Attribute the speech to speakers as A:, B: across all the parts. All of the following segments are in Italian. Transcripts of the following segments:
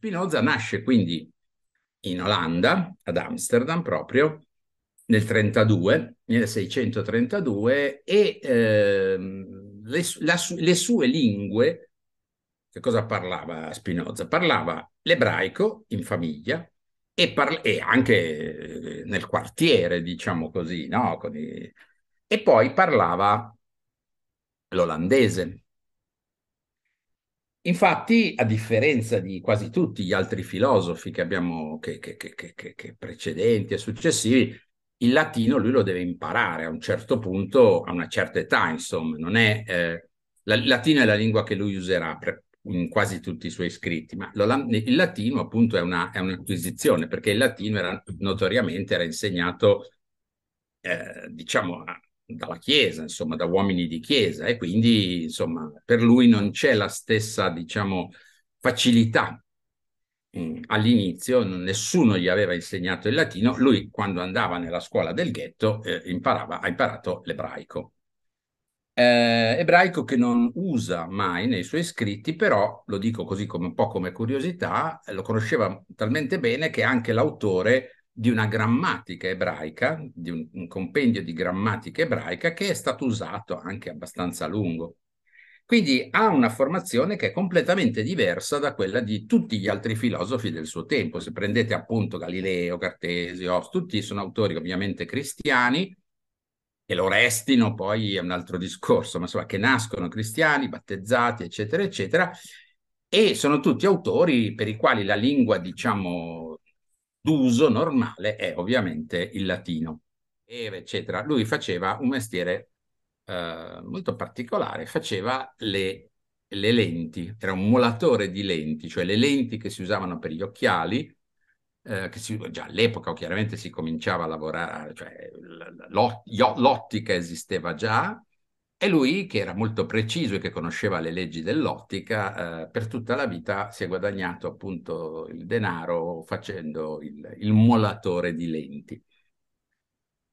A: Spinoza nasce quindi in Olanda, ad Amsterdam proprio, nel 32, 1632, e eh, le, la, le sue lingue, che cosa parlava Spinoza? Parlava l'ebraico in famiglia e, parla- e anche nel quartiere, diciamo così, no? I... E poi parlava l'olandese. Infatti, a differenza di quasi tutti gli altri filosofi che abbiamo, che, che, che, precedenti e successivi, il latino lui lo deve imparare a un certo punto, a una certa età, insomma, non è... Eh, il latino è la lingua che lui userà per, in quasi tutti i suoi scritti, ma il latino appunto è, una, è un'acquisizione, perché il latino era, notoriamente era insegnato, eh, diciamo, dalla Chiesa, insomma, da uomini di Chiesa e quindi, insomma, per lui non c'è la stessa, diciamo, facilità. Mm, all'inizio nessuno gli aveva insegnato il latino, lui quando andava nella scuola del ghetto eh, imparava, ha imparato l'ebraico. Eh, ebraico che non usa mai nei suoi scritti, però lo dico così come un po' come curiosità, lo conosceva talmente bene che anche l'autore di una grammatica ebraica, di un, un, compendio di grammatica ebraica che è stato usato anche abbastanza a lungo. Quindi ha una formazione che è completamente diversa da quella di tutti gli altri filosofi del suo tempo. Se prendete appunto Galileo, Cartesio, tutti sono autori ovviamente cristiani, e lo restino poi è un altro discorso, ma insomma che nascono cristiani, battezzati, eccetera, eccetera, e sono tutti autori per i quali la lingua, diciamo, d'uso normale è ovviamente il latino, eccetera. Lui faceva un mestiere eh, molto particolare, faceva le, le lenti, era un molatore di lenti, cioè le lenti che si usavano per gli occhiali, eh, che si, già all'epoca chiaramente si cominciava a lavorare, cioè l'ottica esisteva già, e lui, che era molto preciso e che conosceva le leggi dell'ottica, eh, per tutta la vita si è guadagnato appunto il denaro facendo il, il molatore di lenti.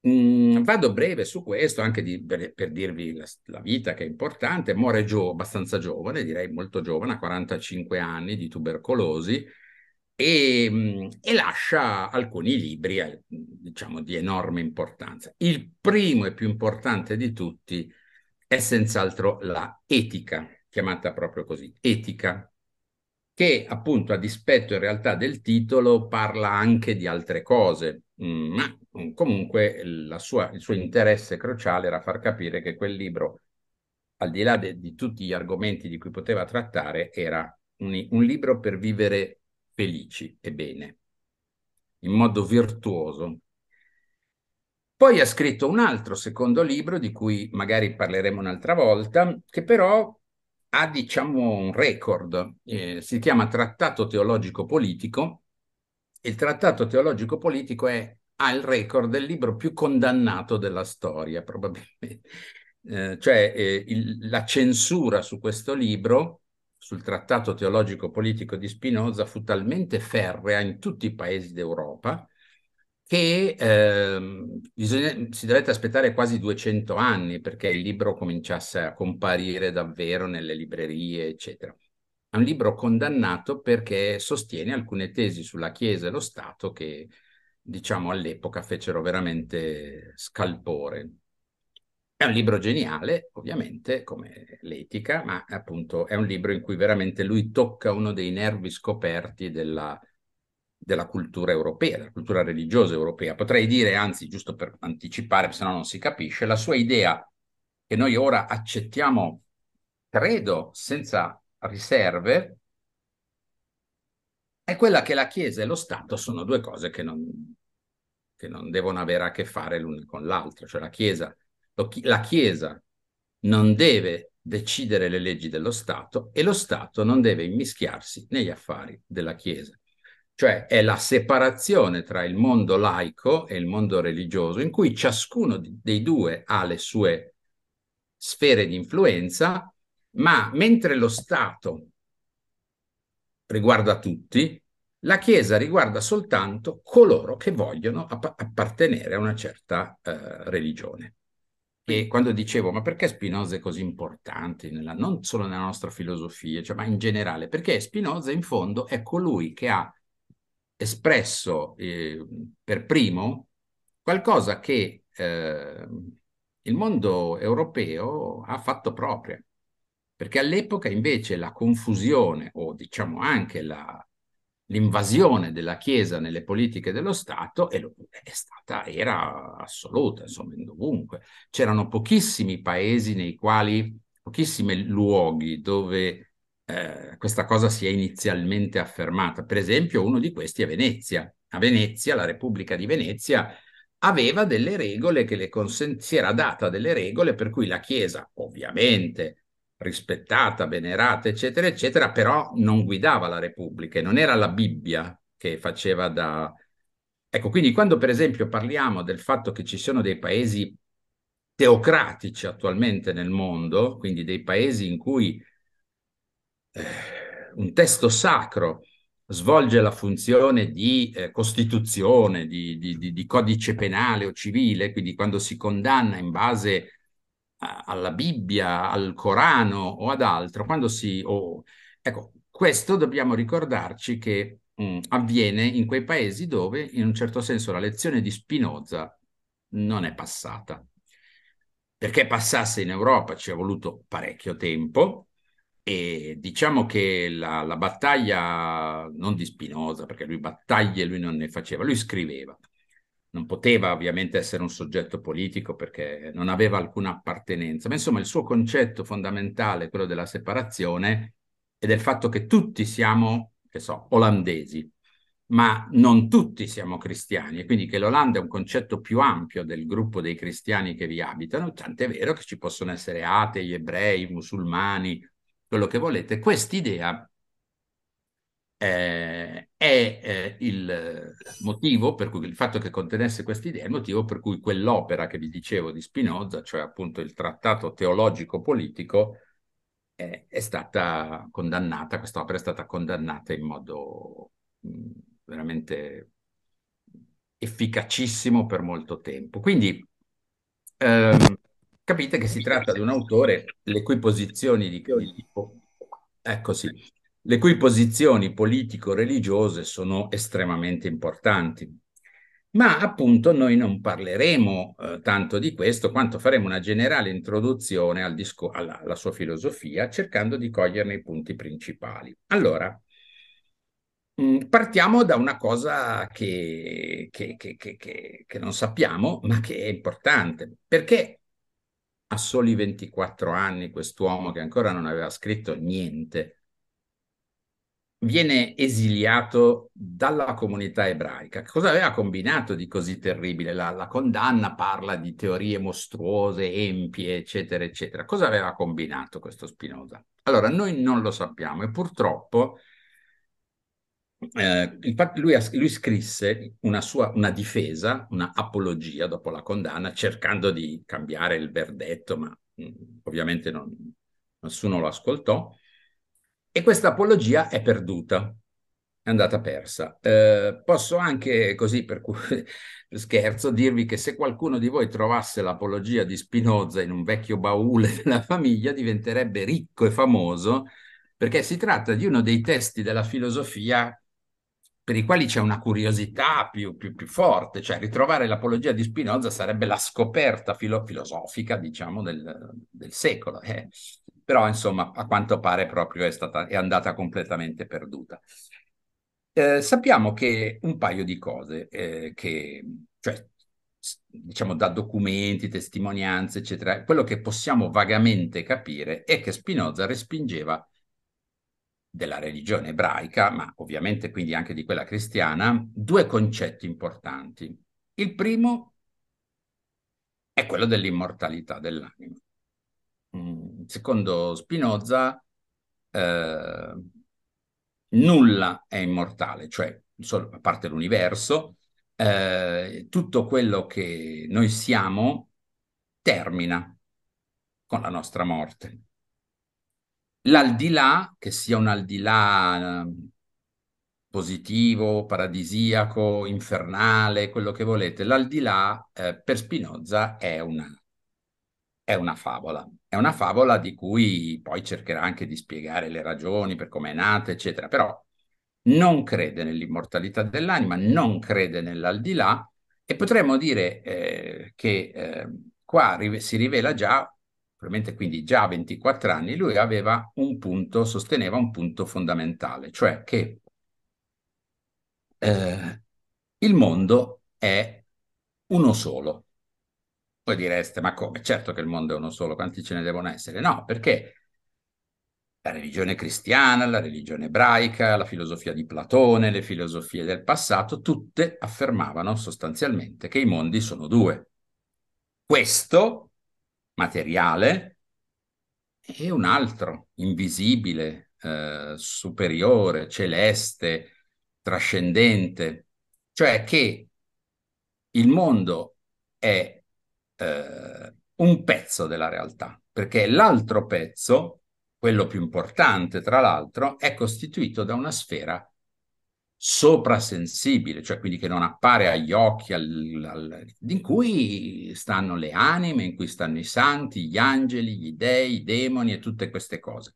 A: Mm, vado breve su questo, anche di, per, dirvi la, la, vita che è importante. Muore gio, abbastanza giovane, direi molto giovane, a 45 anni di tubercolosi e, mm, e lascia alcuni libri, eh, diciamo, di enorme importanza. Il primo e più importante di tutti è senz'altro la etica, chiamata proprio così, etica, che appunto a dispetto in realtà del titolo parla anche di altre cose, mm, ma comunque sua, il suo interesse cruciale era far capire che quel libro, al di là de, di tutti gli argomenti di cui poteva trattare, era un, un libro per vivere felici e bene, in modo virtuoso, poi ha scritto un altro secondo libro, di cui magari parleremo un'altra volta, che però ha, diciamo, un record. Eh, si chiama Trattato Teologico Politico. Il Trattato Teologico Politico è, ha il record del libro più condannato della storia, probabilmente. Eh, cioè eh, il, la censura su questo libro, sul Trattato Teologico Politico di Spinoza, fu talmente ferrea in tutti i paesi d'Europa che eh, bisogna, si dovette aspettare quasi 200 anni perché il libro cominciasse a comparire davvero nelle librerie, eccetera. È un libro condannato perché sostiene alcune tesi sulla Chiesa e lo Stato che, diciamo, all'epoca fecero veramente scalpore. È un libro geniale, ovviamente, come l'etica, ma appunto è un libro in cui veramente lui tocca uno dei nervi scoperti della della cultura europea, della cultura religiosa europea. Potrei dire, anzi, giusto per anticipare, se no non si capisce, la sua idea che noi ora accettiamo, credo, senza riserve, è quella che la Chiesa e lo Stato sono due cose che non, che non devono avere a che fare l'una con l'altra. Cioè la Chiesa, lo, la Chiesa non deve decidere le leggi dello Stato e lo Stato non deve immischiarsi negli affari della Chiesa cioè è la separazione tra il mondo laico e il mondo religioso, in cui ciascuno dei due ha le sue sfere di influenza, ma mentre lo Stato riguarda tutti, la Chiesa riguarda soltanto coloro che vogliono app- appartenere a una certa eh, religione. che quando dicevo ma perché Spinoza è così importante, nella, non solo nella nostra filosofia, cioè, ma in generale, perché Spinoza in fondo è colui che ha espresso eh, per primo qualcosa che eh, il mondo europeo ha fatto propria, perché all'epoca invece la confusione o diciamo anche la, l'invasione della Chiesa nelle politiche dello Stato stata, era assoluta, insomma, dovunque. C'erano pochissimi paesi nei quali, pochissimi luoghi dove eh, questa cosa si è inizialmente affermata. Per esempio, uno di questi è Venezia. A Venezia, la Repubblica di Venezia aveva delle regole che le consent- si era data delle regole per cui la Chiesa, ovviamente, rispettata, venerata, eccetera, eccetera, però non guidava la Repubblica, non era la Bibbia che faceva da... Ecco, quindi quando per esempio parliamo del fatto che ci sono dei paesi teocratici attualmente nel mondo, quindi dei paesi in cui un testo sacro svolge la funzione di eh, costituzione, di, di, di, di, codice penale o civile, quindi quando si condanna in base alla Bibbia, al Corano o ad altro, quando si... Oh, ecco, questo dobbiamo ricordarci che mh, mm, avviene in quei paesi dove in un certo senso la lezione di Spinoza non è passata. Perché passasse in Europa ci è voluto parecchio tempo diciamo che la, la battaglia, non di Spinoza, perché lui battaglie lui non ne faceva, lui scriveva. Non poteva ovviamente essere un soggetto politico perché non aveva alcuna appartenenza, ma insomma il suo concetto fondamentale, quello della separazione e del fatto che tutti siamo, che so, olandesi, ma non tutti siamo cristiani e quindi che l'Olanda è un concetto più ampio del gruppo dei cristiani che vi abitano, tant'è vero che ci possono essere atei, ebrei, musulmani, quello che volete. Quest'idea eh, è eh, il motivo per cui il fatto che contenesse questa idea è il motivo per cui quell'opera che vi dicevo di Spinoza, cioè appunto il trattato teologico politico, eh, è stata condannata, quest'opera è stata condannata in modo mh, veramente efficacissimo per molto tempo. Quindi ehm, capite che si tratta di un autore le cui posizioni di, tipo, ecco sì, le cui posizioni politico-religiose sono estremamente importanti. Ma appunto noi non parleremo eh, tanto di questo quanto faremo una generale introduzione al disco- alla, alla sua filosofia cercando di coglierne i punti principali. Allora, mm, partiamo da una cosa che, che, che, che non sappiamo, ma che è importante. Perché a soli 24 anni quest'uomo che ancora non aveva scritto niente viene esiliato dalla comunità ebraica. Cosa aveva combinato di così terribile? La, la, condanna parla di teorie mostruose, empie, eccetera, eccetera. Cosa aveva combinato questo Spinoza? Allora, noi non lo sappiamo e purtroppo eh, infatti lui, lui, scrisse una sua una difesa, una apologia dopo la condanna, cercando di cambiare il verdetto, ma mh, mm, ovviamente non, nessuno lo ascoltò. E questa apologia è perduta, è andata persa. Eh, posso anche, così per, per scherzo, dirvi che se qualcuno di voi trovasse l'apologia di Spinoza in un vecchio baule della famiglia, diventerebbe ricco e famoso, perché si tratta di uno dei testi della filosofia per i quali c'è una curiosità più, più, più, forte, cioè ritrovare l'apologia di Spinoza sarebbe la scoperta filo filosofica, diciamo, del, del secolo. Eh però insomma a quanto pare proprio è, stata, è andata completamente perduta. Eh, sappiamo che un paio di cose, eh, che, cioè, diciamo da documenti, testimonianze, eccetera, quello che possiamo vagamente capire è che Spinoza respingeva della religione ebraica, ma ovviamente quindi anche di quella cristiana, due concetti importanti. Il primo è quello dell'immortalità dell'anima. Mm, secondo Spinoza, eh, nulla è immortale, cioè a parte l'universo, eh, tutto quello che noi siamo termina con la nostra morte. L'aldilà, che sia un aldilà eh, positivo, paradisiaco, infernale, quello che volete, l'aldilà eh, per Spinoza è una è una favola. È una favola di cui poi cercherà anche di spiegare le ragioni per come è nata, eccetera. Però non crede nell'immortalità dell'anima, non crede nell'aldilà e potremmo dire eh, che eh, qua si rivela già, probabilmente quindi già a 24 anni, lui aveva un punto, sosteneva un punto fondamentale, cioè che eh, il mondo è uno solo. Voi direste, ma come? Certo che il mondo è uno solo, quanti ce ne devono essere? No, perché la religione cristiana, la religione ebraica, la filosofia di Platone, le filosofie del passato, tutte affermavano sostanzialmente che i mondi sono due. Questo, materiale, e un altro, invisibile, eh, superiore, celeste, trascendente, cioè che il mondo è eh, un pezzo della realtà, perché l'altro pezzo quello più importante tra l'altro, è costituito da una sfera soprasensibile, cioè quindi che non appare agli occhi, al, al, in cui stanno le anime, in cui stanno i santi, gli angeli, gli dei, i demoni e tutte queste cose.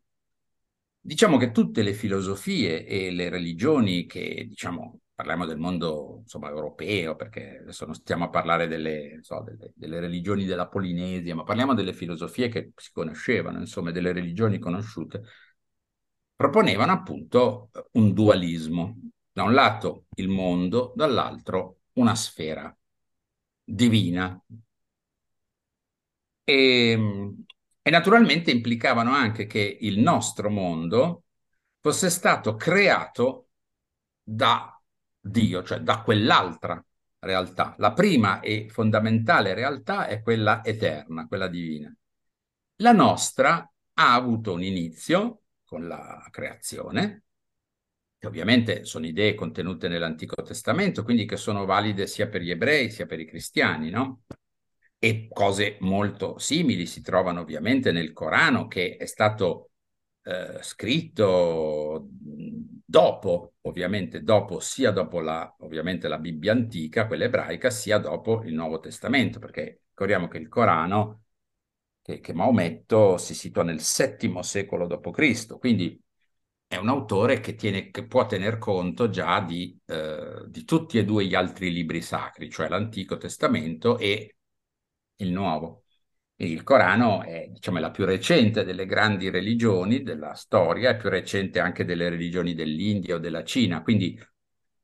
A: Diciamo che tutte le filosofie e le religioni che, diciamo, parliamo del mondo insomma, europeo, perché adesso non stiamo a parlare delle, so, delle, delle, religioni della Polinesia, ma parliamo delle filosofie che si conoscevano, insomma, delle religioni conosciute, proponevano appunto un dualismo. Da un lato il mondo, dall'altro una sfera divina. E, e naturalmente implicavano anche che il nostro mondo fosse stato creato da Dio, cioè da quell'altra realtà. La prima e fondamentale realtà è quella eterna, quella divina. La nostra ha avuto un inizio con la creazione, che ovviamente sono idee contenute nell'Antico Testamento, quindi che sono valide sia per gli ebrei sia per i cristiani, no? E cose molto simili si trovano ovviamente nel Corano, che è stato eh, scritto dopo, ovviamente dopo, sia dopo la, la Bibbia antica, quella ebraica, sia dopo il Nuovo Testamento, perché ricordiamo che il Corano, che, che Maometto si situa nel VII secolo d.C., quindi è un autore che, tiene, che può tener conto già di, eh, di tutti e due gli altri libri sacri, cioè l'Antico Testamento e il Nuovo. Il Corano è, diciamo, la più recente delle grandi religioni della storia, è più recente anche delle religioni dell'India o della Cina, quindi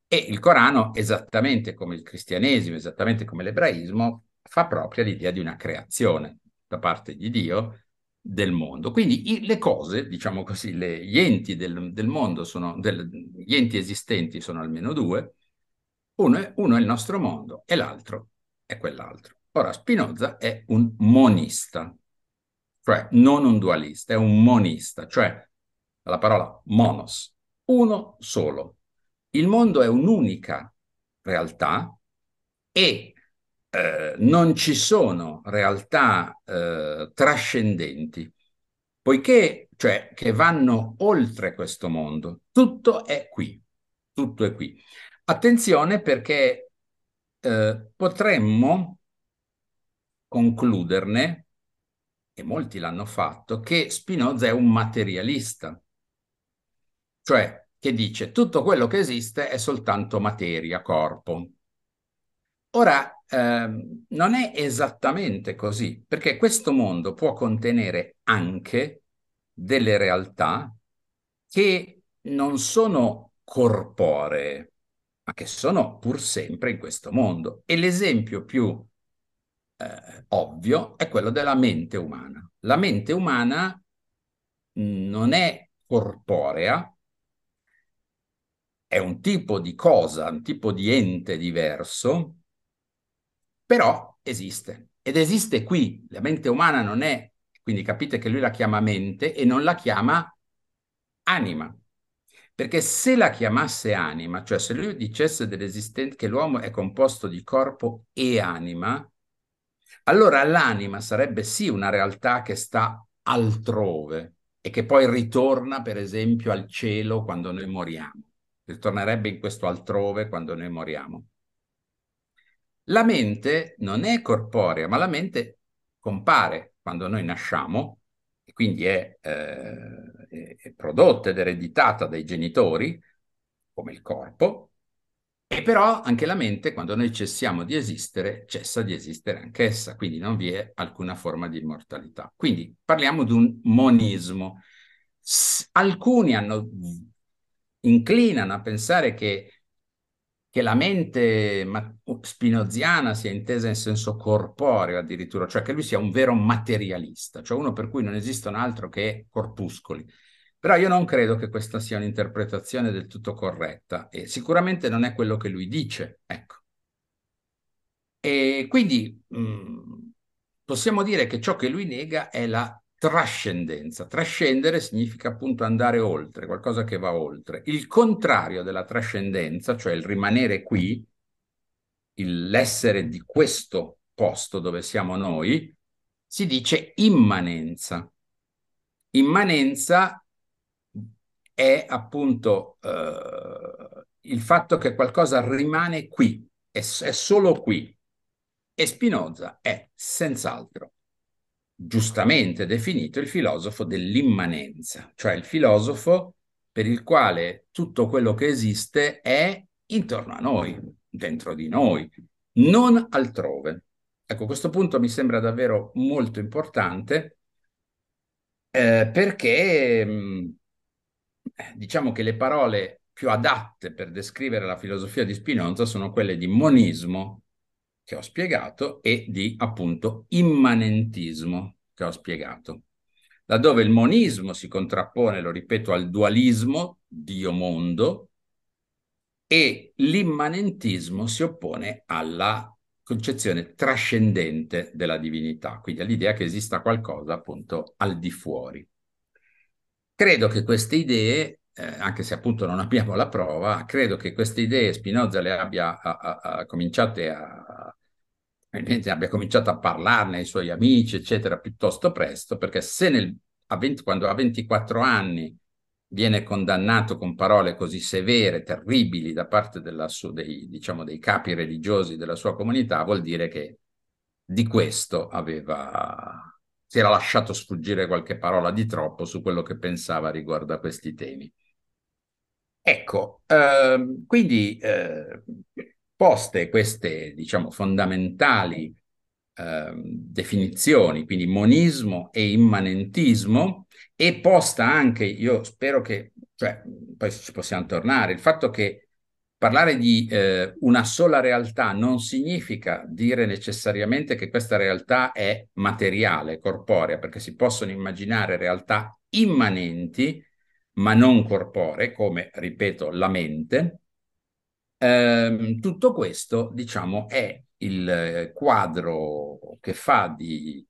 A: e il Corano, esattamente come il cristianesimo, esattamente come l'ebraismo, fa propria l'idea di una creazione da parte di Dio del mondo. Quindi i, le cose, diciamo così, le, gli enti del, del mondo sono, del, gli enti esistenti sono almeno due, uno è, uno è il nostro mondo e l'altro è quell'altro. Ora, Spinoza è un monista, cioè non un dualista, è un monista, cioè la parola monos, uno solo. Il mondo è un'unica realtà e eh, non ci sono realtà eh, trascendenti, poiché, cioè, che vanno oltre questo mondo. Tutto è qui, tutto è qui. Attenzione perché eh, potremmo concluderne, e molti l'hanno fatto, che Spinoza è un materialista, cioè che dice tutto quello che esiste è soltanto materia, corpo. Ora, ehm, non è esattamente così, perché questo mondo può contenere anche delle realtà che non sono corporee, ma che sono pur sempre in questo mondo. E l'esempio più eh, ovvio è quello della mente umana. La mente umana non è corporea, è un tipo di cosa, un tipo di ente diverso, però esiste. Ed esiste qui. La mente umana non è, quindi capite che lui la chiama mente e non la chiama anima. Perché se la chiamasse anima, cioè se lui dicesse che l'uomo è composto di corpo e anima, allora l'anima sarebbe sì una realtà che sta altrove e che poi ritorna, per esempio, al cielo quando noi moriamo. Ritornerebbe in questo altrove quando noi moriamo. La mente non è corporea, ma la mente compare quando noi nasciamo, e quindi è, eh, è prodotta ed ereditata dai genitori, come il corpo, e però anche la mente, quando noi cessiamo di esistere, cessa di esistere anch'essa, quindi non vi è alcuna forma di immortalità. Quindi parliamo di un monismo. S- alcuni hanno, inclinano a pensare che che la mente spinoziana sia intesa in senso corporeo addirittura, cioè che lui sia un vero materialista, cioè uno per cui non esistono altro che corpuscoli. Però io non credo che questa sia un'interpretazione del tutto corretta e sicuramente non è quello che lui dice, ecco. E quindi mh, mm, possiamo dire che ciò che lui nega è la trascendenza. Trascendere significa appunto andare oltre, qualcosa che va oltre. Il contrario della trascendenza, cioè il rimanere qui, l'essere di questo posto dove siamo noi, si dice immanenza. Immanenza è appunto eh, il fatto che qualcosa rimane qui, è, è solo qui. E Spinoza è senz'altro giustamente definito il filosofo dell'immanenza, cioè il filosofo per il quale tutto quello che esiste è intorno a noi, dentro di noi, non altrove. Ecco, questo punto mi sembra davvero molto importante eh, perché mm, diciamo che le parole più adatte per descrivere la filosofia di Spinoza sono quelle di monismo, che ho spiegato e di appunto immanentismo che ho spiegato. Laddove il monismo si contrappone, lo ripeto, al dualismo Dio-mondo e l'immanentismo si oppone alla concezione trascendente della divinità, quindi all'idea che esista qualcosa appunto al di fuori. Credo che queste idee eh, anche se appunto non abbiamo la prova, credo che queste idee Spinoza le abbia a, a, a, cominciate a, abbia cominciato a parlarne ai suoi amici, eccetera, piuttosto presto, perché se nel, a 20, quando ha 24 anni viene condannato con parole così severe, terribili da parte su, dei, diciamo, dei capi religiosi della sua comunità, vuol dire che di questo aveva, si era lasciato sfuggire qualche parola di troppo su quello che pensava riguardo a questi temi. Ecco, ehm, quindi eh, poste queste, diciamo, fondamentali eh, definizioni, quindi monismo e immanentismo, e posta anche, io spero che, cioè, poi ci possiamo tornare, il fatto che parlare di eh, una sola realtà non significa dire necessariamente che questa realtà è materiale, corporea, perché si possono immaginare realtà immanenti, ma non corporee, come, ripeto, la mente, Ehm, tutto questo, diciamo, è il quadro che fa di,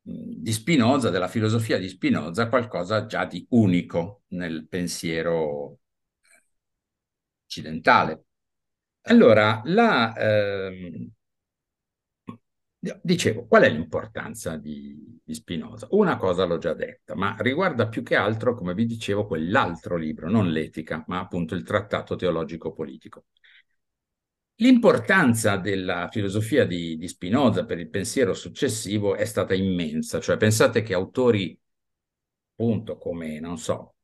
A: di Spinoza, della filosofia di Spinoza, qualcosa già di unico nel pensiero occidentale. Allora, la, ehm, dicevo, qual è l'importanza di, di Spinoza? Una cosa l'ho già detta, ma riguarda più che altro, come vi dicevo, quell'altro libro, non l'etica, ma appunto il trattato teologico politico. L'importanza della filosofia di, di, Spinoza per il pensiero successivo è stata immensa, cioè pensate che autori, appunto, come, non so,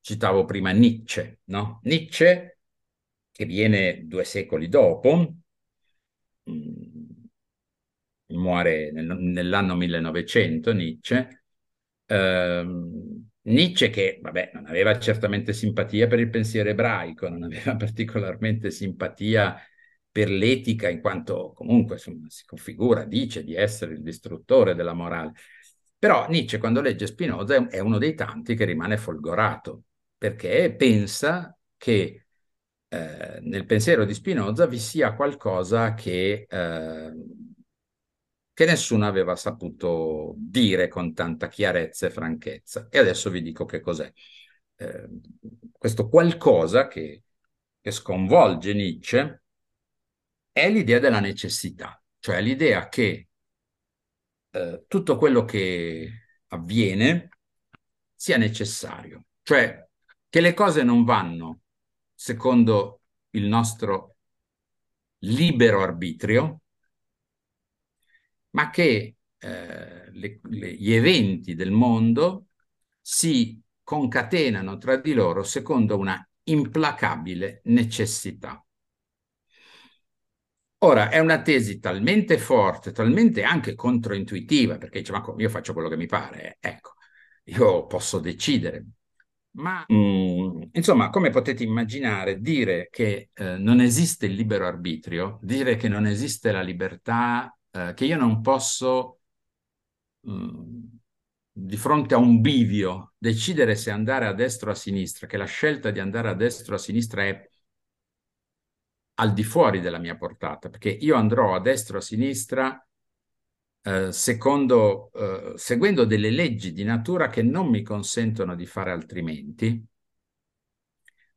A: citavo prima Nietzsche, no? Nietzsche, che viene due secoli dopo, mh, mm, muore nel, nell'anno 1900 Nietzsche, ehm, Nietzsche che, vabbè, non aveva certamente simpatia per il pensiero ebraico, non aveva particolarmente simpatia per l'etica, in quanto comunque insomma, si configura, dice di essere il distruttore della morale. Però Nietzsche, quando legge Spinoza, è uno dei tanti che rimane folgorato, perché pensa che eh, nel pensiero di Spinoza vi sia qualcosa che, eh, che nessuno aveva saputo dire con tanta chiarezza e franchezza. E adesso vi dico che cos'è. Eh, questo qualcosa che, che sconvolge Nietzsche è l'idea della necessità, cioè l'idea che eh, tutto quello che avviene sia necessario, cioè che le cose non vanno secondo il nostro libero arbitrio, ma che eh, le, le, gli eventi del mondo si concatenano tra di loro secondo una implacabile necessità. Ora, è una tesi talmente forte, talmente anche controintuitiva, perché dice, ma io faccio quello che mi pare, ecco, io posso decidere. Ma mm, insomma, come potete immaginare, dire che eh, non esiste il libero arbitrio, dire che non esiste la libertà, eh, che io non posso mm, di fronte a un bivio decidere se andare a destra o a sinistra, che la scelta di andare a destra o a sinistra è al di fuori della mia portata, perché io andrò a destra o a sinistra eh, secondo, eh, seguendo delle leggi di natura che non mi consentono di fare altrimenti,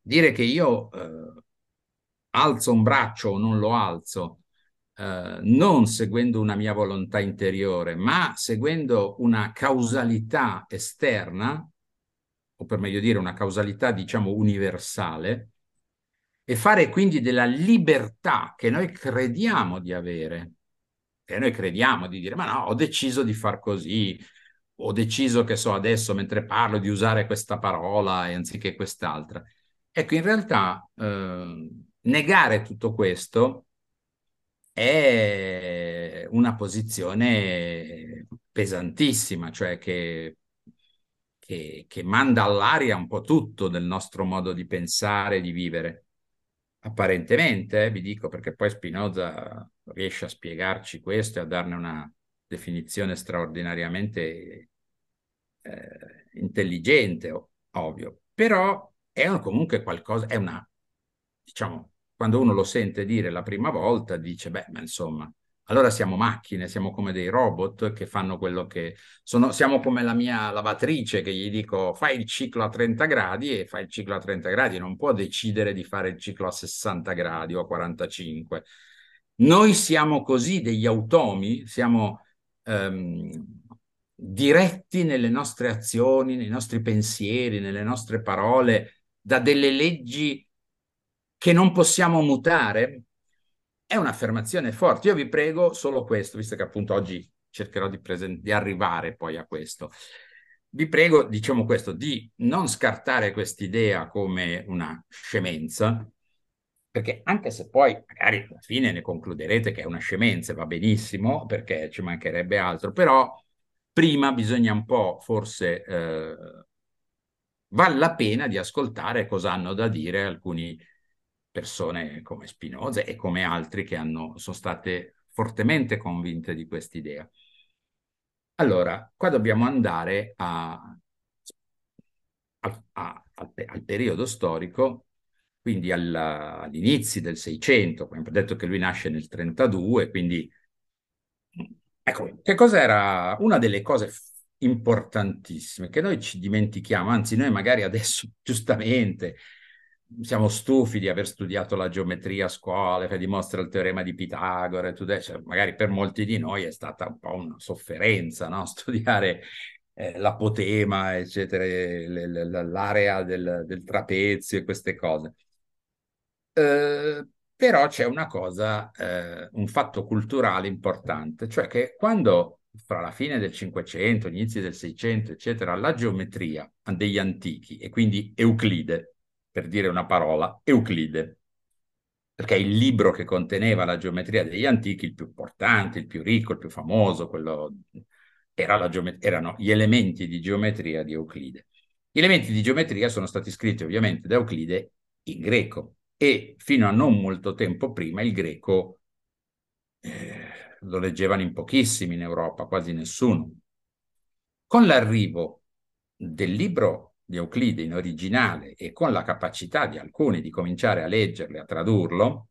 A: dire che io eh, alzo un braccio o non lo alzo, eh, non seguendo una mia volontà interiore, ma seguendo una causalità esterna, o per meglio dire una causalità diciamo universale, e fare quindi della libertà che noi crediamo di avere, e noi crediamo di dire, ma no, ho deciso di far così, ho deciso che so adesso mentre parlo di usare questa parola anziché quest'altra. Ecco, in realtà eh, negare tutto questo è una posizione pesantissima, cioè che, che, che manda all'aria un po' tutto del nostro modo di pensare di vivere. Apparentemente, eh, vi dico, perché poi Spinoza riesce a spiegarci questo e a darne una definizione straordinariamente eh, intelligente, ovvio, però è comunque qualcosa, è una, diciamo, quando uno lo sente dire la prima volta, dice, beh, ma insomma, allora siamo macchine, siamo come dei robot che fanno quello che sono, siamo come la mia lavatrice che gli dico fai il ciclo a 30 gradi e fai il ciclo a 30 gradi, non può decidere di fare il ciclo a 60 gradi o a 45. Noi siamo così degli automi, siamo ehm, diretti nelle nostre azioni, nei nostri pensieri, nelle nostre parole, da delle leggi che non possiamo mutare, è un'affermazione forte. Io vi prego solo questo, visto che appunto oggi cercherò di, presen- di arrivare poi a questo. Vi prego, diciamo questo, di non scartare quest'idea come una scemenza, perché anche se poi magari alla fine ne concluderete che è una scemenza, va benissimo, perché ci mancherebbe altro, però prima bisogna un po' forse eh, vale la pena di ascoltare cosa hanno da dire alcuni persone come Spinoza e come altri che hanno, sono state fortemente convinte di quest'idea. Allora, qua dobbiamo andare a, a, a, al, periodo storico, quindi alla, agli inizi del Seicento, abbiamo detto che lui nasce nel 32, quindi ecco, che cosa era una delle cose importantissime che noi ci dimentichiamo, anzi noi magari adesso giustamente siamo stufi di aver studiato la geometria a scuola, che dimostra il teorema di Pitagora, cioè, magari per molti di noi è stata un po' una sofferenza no? studiare eh, l'apotema, eccetera, l'area del, del, trapezio e queste cose. Eh, però c'è una cosa, eh, un fatto culturale importante, cioè che quando fra la fine del Cinquecento, inizi del Seicento, eccetera, la geometria degli antichi e quindi Euclide per dire una parola, Euclide, perché è il libro che conteneva la geometria degli antichi, il più importante, il più ricco, il più famoso, quello era geomet- erano gli elementi di geometria di Euclide. Gli elementi di geometria sono stati scritti ovviamente da Euclide in greco e fino a non molto tempo prima il greco eh, lo leggevano in pochissimi in Europa, quasi nessuno. Con l'arrivo del libro di Euclide in originale e con la capacità di alcuni di cominciare a leggerlo e a tradurlo,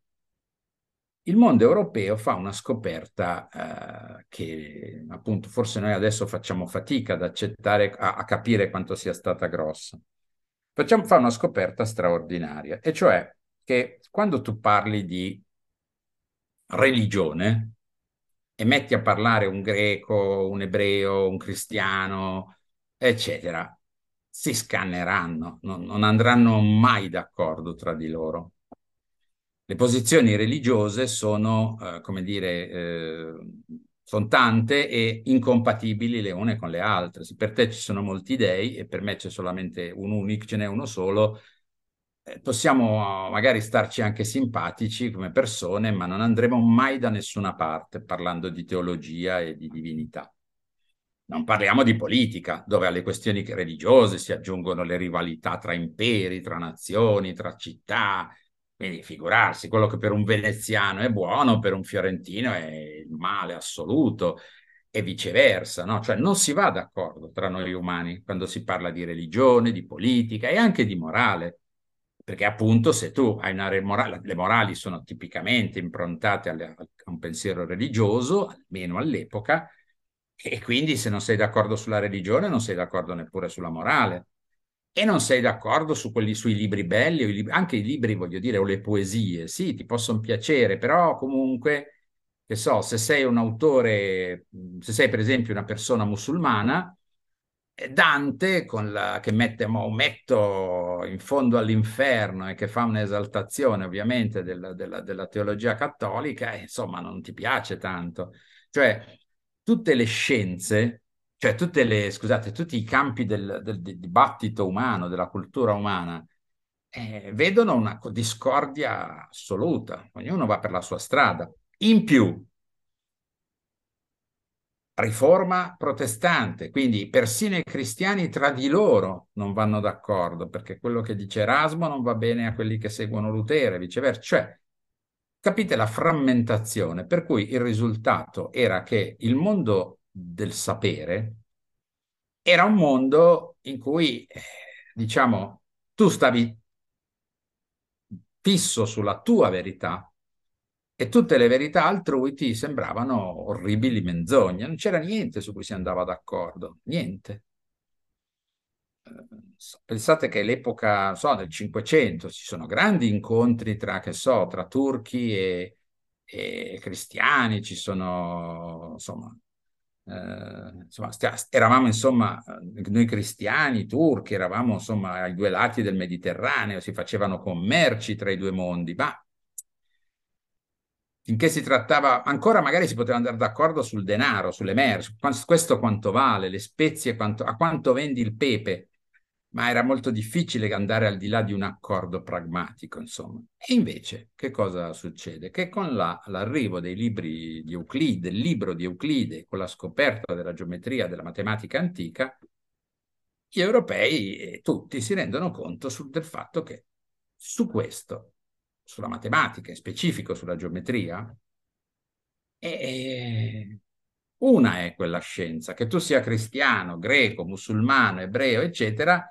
A: il mondo europeo fa una scoperta eh, che appunto forse noi adesso facciamo fatica ad accettare, a, a capire quanto sia stata grossa. Facciamo, fa una scoperta straordinaria, e cioè che quando tu parli di religione e metti a parlare un greco, un ebreo, un cristiano, eccetera, si scanneranno, non, non andranno mai d'accordo tra di loro. Le posizioni religiose sono, eh, come dire, eh, sono tante e incompatibili le une con le altre. Se per te ci sono molti dei e per me c'è solamente un unico, ce n'è uno solo, eh, possiamo magari starci anche simpatici come persone, ma non andremo mai da nessuna parte parlando di teologia e di divinità. Non parliamo di politica, dove alle questioni religiose si aggiungono le rivalità tra imperi, tra nazioni, tra città. Quindi figurarsi, quello che per un veneziano è buono, per un fiorentino è il male assoluto e viceversa, no? Cioè non si va d'accordo tra noi umani quando si parla di religione, di politica e anche di morale. Perché appunto se tu hai una morale, le morali sono tipicamente improntate a un pensiero religioso, almeno all'epoca, e quindi se non sei d'accordo sulla religione non sei d'accordo neppure sulla morale. E non sei d'accordo su quelli, sui libri belli, i libri, anche i libri, voglio dire, o le poesie, sì, ti possono piacere, però comunque, che so, se sei un autore, se sei per esempio una persona musulmana, Dante, con la, che mette Maometto in fondo all'inferno e che fa un'esaltazione ovviamente della, della, della teologia cattolica, eh, insomma, non ti piace tanto. Cioè, tutte le scienze, cioè tutte le, scusate, tutti i campi del, del, del dibattito umano, della cultura umana, eh, vedono una discordia assoluta, ognuno va per la sua strada. In più, riforma protestante, quindi persino i cristiani tra di loro non vanno d'accordo, perché quello che dice Erasmo non va bene a quelli che seguono Lutero e viceversa. Cioè, capite la frammentazione, per cui il risultato era che il mondo del sapere era un mondo in cui, eh, diciamo, tu stavi fisso sulla tua verità e tutte le verità altrui ti sembravano orribili menzogne, non c'era niente su cui si andava d'accordo, niente. Pensate che l'epoca, so, del Cinquecento ci sono grandi incontri tra, che so, tra turchi e, e cristiani, ci sono, insomma, eh, insomma, eravamo insomma noi cristiani, turchi, eravamo insomma ai due lati del Mediterraneo, si facevano commerci tra i due mondi, ma finché si trattava, ancora magari si poteva andare d'accordo sul denaro, sulle merci, questo quanto vale, le spezie, quanto, a quanto vendi il pepe, ma era molto difficile andare al di là di un accordo pragmatico, insomma. E invece, che cosa succede? Che con la, l'arrivo dei libri di Euclide, del libro di Euclide, con la scoperta della geometria della matematica antica, gli europei tutti si rendono conto su, del fatto che su questo sulla matematica, in specifico sulla geometria, e una è quella scienza, che tu sia cristiano, greco, musulmano, ebreo, eccetera,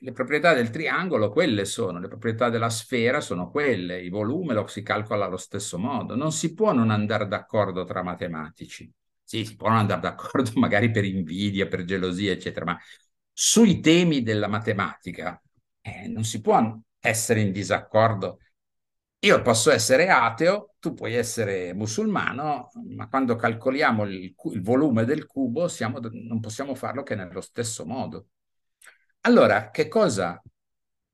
A: le proprietà del triangolo quelle sono, le proprietà della sfera sono quelle, il volume lo si calcola allo stesso modo, non si può non andare d'accordo tra matematici. Sì, si può non andare d'accordo magari per invidia, per gelosia, eccetera, ma sui temi della matematica eh, non si può essere in disaccordo. Io posso essere ateo, tu puoi essere musulmano, ma quando calcoliamo il, il volume del cubo siamo, non possiamo farlo che nello stesso modo. Allora, che cosa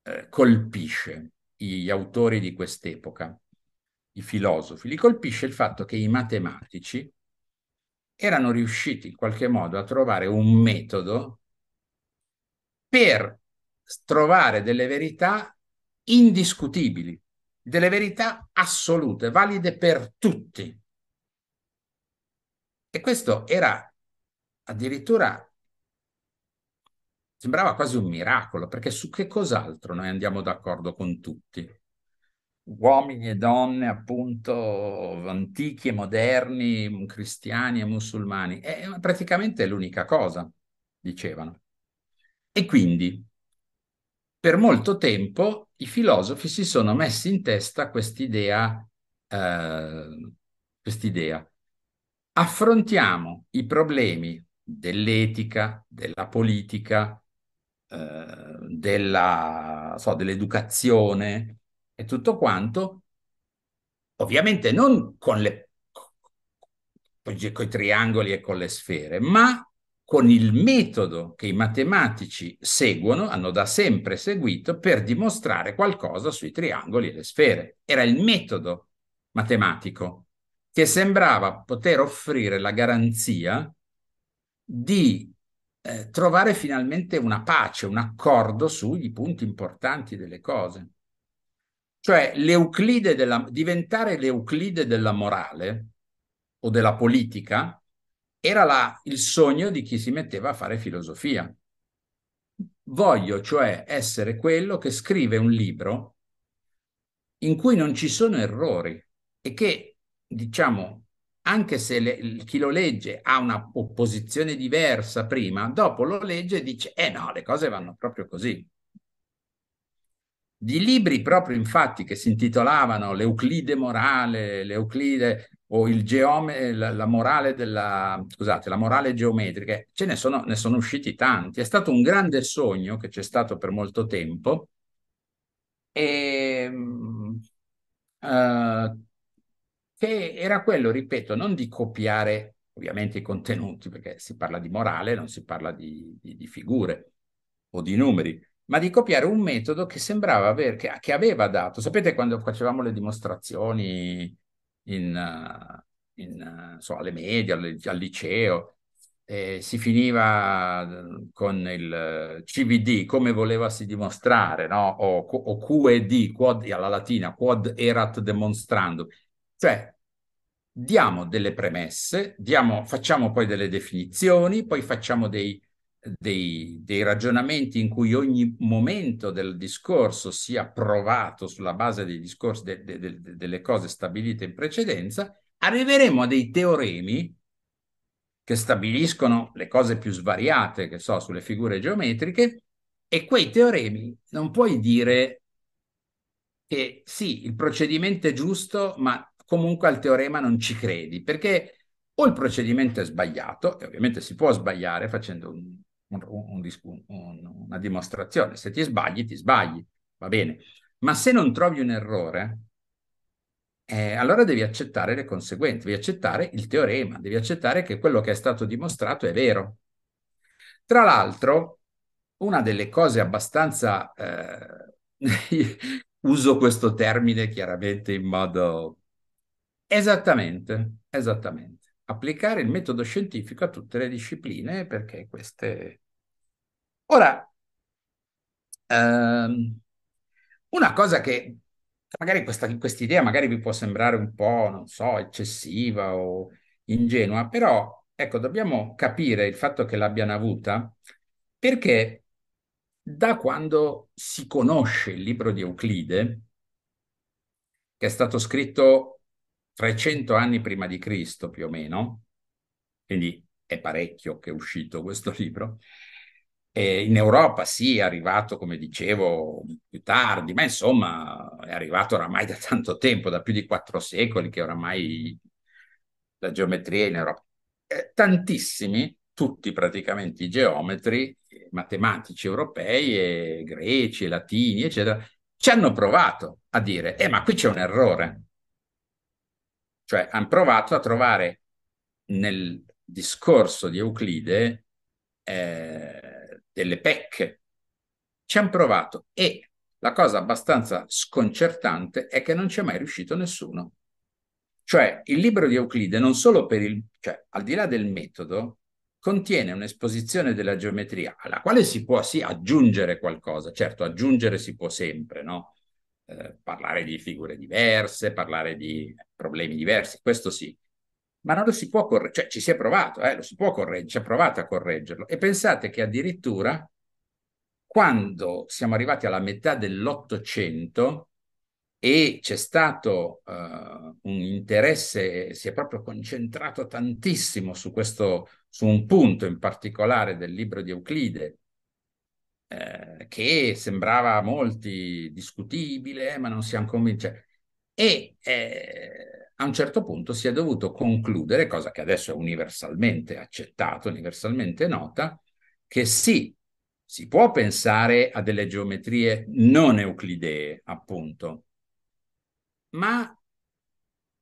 A: eh, colpisce gli autori di quest'epoca, i filosofi? Li colpisce il fatto che i matematici erano riusciti in qualche modo a trovare un metodo per trovare delle verità indiscutibili, delle verità assolute, valide per tutti. E questo era addirittura, sembrava quasi un miracolo, perché su che cos'altro noi andiamo d'accordo con tutti? Uomini e donne, appunto, antichi e moderni, cristiani e musulmani. È praticamente l'unica cosa, dicevano. E quindi per molto tempo i filosofi si sono messi in testa quest'idea, eh, quest'idea. Affrontiamo i problemi dell'etica, della politica, eh, della, so, dell'educazione e tutto quanto, ovviamente non con, le, con i triangoli e con le sfere, ma con il metodo che i matematici seguono, hanno da sempre seguito per dimostrare qualcosa sui triangoli e le sfere. Era il metodo matematico. che sembrava poter offrire la garanzia di eh, trovare finalmente una pace, un accordo sui punti importanti delle cose. Cioè l'Euclide della, diventare l'Euclide della morale o della politica era la, il sogno di chi si metteva a fare filosofia. Voglio cioè essere quello che scrive un libro in cui non ci sono errori e che, diciamo, anche se le, chi lo legge ha una opposizione diversa prima, dopo lo legge e dice, eh no, le cose vanno proprio così. Di libri proprio infatti che si intitolavano L'Euclide morale, l'Euclide o il geome, la, la, morale della, scusate, la morale geometrica, ce ne sono, ne sono usciti tanti. È stato un grande sogno che c'è stato per molto tempo e, uh, che era quello, ripeto, non di copiare ovviamente i contenuti, perché si parla di morale, non si parla di, di, di figure o di numeri, ma di copiare un metodo che sembrava aver, che, che aveva dato. Sapete quando facevamo le dimostrazioni in, in, so, alle medie, al, al liceo, eh, si finiva eh, con il CVD, come volevasi dimostrare, no? o, o QED, quod, alla latina, quod erat demonstrando. Cioè, diamo delle premesse, diamo, facciamo poi delle definizioni, poi facciamo dei, dei, dei, ragionamenti in cui ogni momento del discorso sia provato sulla base dei discorsi, de, de, de, delle cose stabilite in precedenza, arriveremo a dei teoremi che stabiliscono le cose più svariate, che so, sulle figure geometriche, e quei teoremi non puoi dire che sì, il procedimento è giusto, ma comunque al teorema non ci credi, perché o il procedimento è sbagliato, e ovviamente si può sbagliare facendo un, un, un, una dimostrazione. Se ti sbagli, ti sbagli, va bene. Ma se non trovi un errore, eh, allora devi accettare le conseguenze, devi accettare il teorema, devi accettare che quello che è stato dimostrato è vero. Tra l'altro, una delle cose abbastanza... Eh, uso questo termine chiaramente in modo... Esattamente, esattamente. Applicare il metodo scientifico a tutte le discipline perché queste Ora, ehm, una cosa che magari questa idea magari vi può sembrare un po', non so, eccessiva o ingenua, però ecco, dobbiamo capire il fatto che l'abbiano avuta perché da quando si conosce il libro di Euclide, che è stato scritto 300 anni prima di Cristo più o meno, quindi è parecchio che è uscito questo libro, e in Europa sì, è arrivato, come dicevo, più tardi, ma insomma è arrivato oramai da tanto tempo, da più di quattro secoli che oramai la geometria in Europa. Eh, tantissimi, tutti praticamente i geometri, matematici europei, e greci, e latini, eccetera, ci hanno provato a dire, eh ma qui c'è un errore. Cioè hanno provato a trovare nel discorso di Euclide eh, delle pecche. Ci hanno provato e la cosa abbastanza sconcertante è che non c'è mai riuscito nessuno. Cioè, il libro di Euclide, non solo per il, cioè, al di là del metodo, contiene un'esposizione della geometria alla quale si può sì aggiungere qualcosa. Certo, aggiungere si può sempre, no? Eh, parlare di figure diverse, parlare di problemi diversi, questo sì ma non lo si può correggere, cioè ci si è provato, eh, lo si può correggere, ci ha provato a correggerlo. E pensate che addirittura quando siamo arrivati alla metà dell'Ottocento e c'è stato uh, un interesse, si è proprio concentrato tantissimo su questo, su un punto in particolare del libro di Euclide, eh, che sembrava a molti discutibile, ma non siamo convinti. E eh, a un certo punto si è dovuto concludere, cosa che adesso è universalmente accettata, universalmente nota, che sì, si può pensare a delle geometrie non euclidee, appunto, ma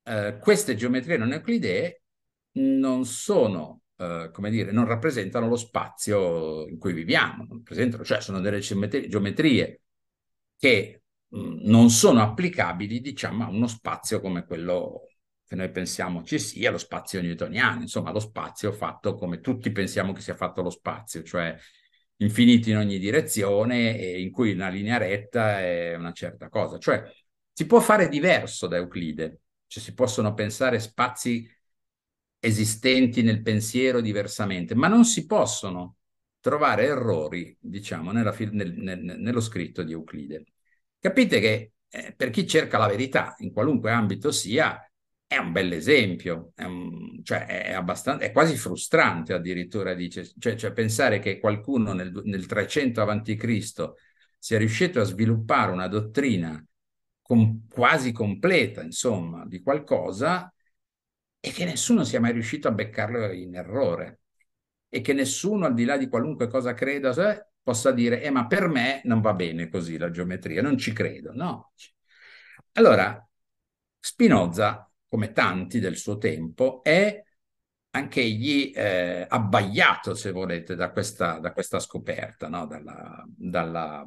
A: eh, queste geometrie non euclidee non sono, eh, come dire, non rappresentano lo spazio in cui viviamo, cioè sono delle geometrie, che mh, non sono applicabili, diciamo, a uno spazio come quello che noi pensiamo ci sia, lo spazio newtoniano, insomma lo spazio fatto come tutti pensiamo che sia fatto lo spazio, cioè infinito in ogni direzione e in cui una linea retta è una certa cosa. Cioè si può fare diverso da Euclide, cioè si possono pensare spazi esistenti nel pensiero diversamente, ma non si possono trovare errori, diciamo, nella, nel, nel, nello scritto di Euclide. Capite che eh, per chi cerca la verità, in qualunque ambito sia, è un bel esempio, è, un, cioè è, abbastanza, è quasi frustrante addirittura, dice, cioè, cioè pensare che qualcuno nel, nel 300 a.C. sia riuscito a sviluppare una dottrina com, quasi completa, insomma, di qualcosa e che nessuno sia mai riuscito a beccarlo in errore e che nessuno, al di là di qualunque cosa creda, possa dire, eh, ma per me non va bene così la geometria, non ci credo, no. Allora, Spinoza come tanti del suo tempo, è anche egli eh, abbagliato, se volete, da questa, da questa scoperta, no? dalla, dalla,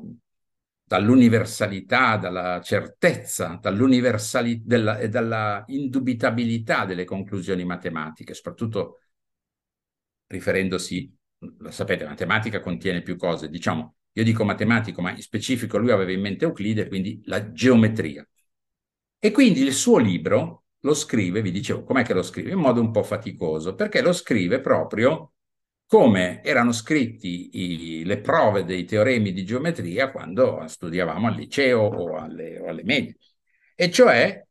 A: dall'universalità, dalla certezza, della, e dalla indubitabilità delle conclusioni matematiche, soprattutto riferendosi, lo sapete, matematica contiene più cose, diciamo, io dico matematico, ma in specifico lui aveva in mente Euclide, quindi la geometria. E quindi il suo libro, lo scrive, vi dicevo, com'è che lo scrive? In modo un po' faticoso, perché lo scrive proprio come erano scritti i, le prove dei teoremi di geometria quando studiavamo al liceo o alle, o alle medie, e cioè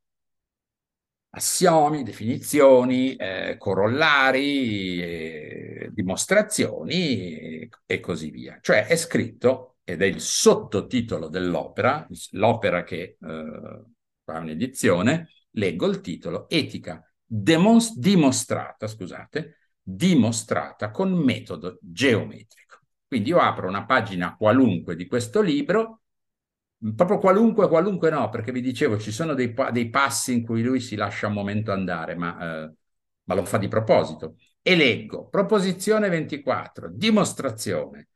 A: assiomi, definizioni, eh, corollari, eh, dimostrazioni e, e così via. Cioè è scritto, ed è il sottotitolo dell'opera, l'opera che eh, fa un'edizione, leggo il titolo, etica dimostrata, scusate, dimostrata con metodo geometrico. Quindi io apro una pagina qualunque di questo libro, proprio qualunque, qualunque no, perché vi dicevo ci sono dei, dei passi in cui lui si lascia un momento andare, ma, eh, ma lo fa di proposito. E leggo proposizione 24, dimostrazione,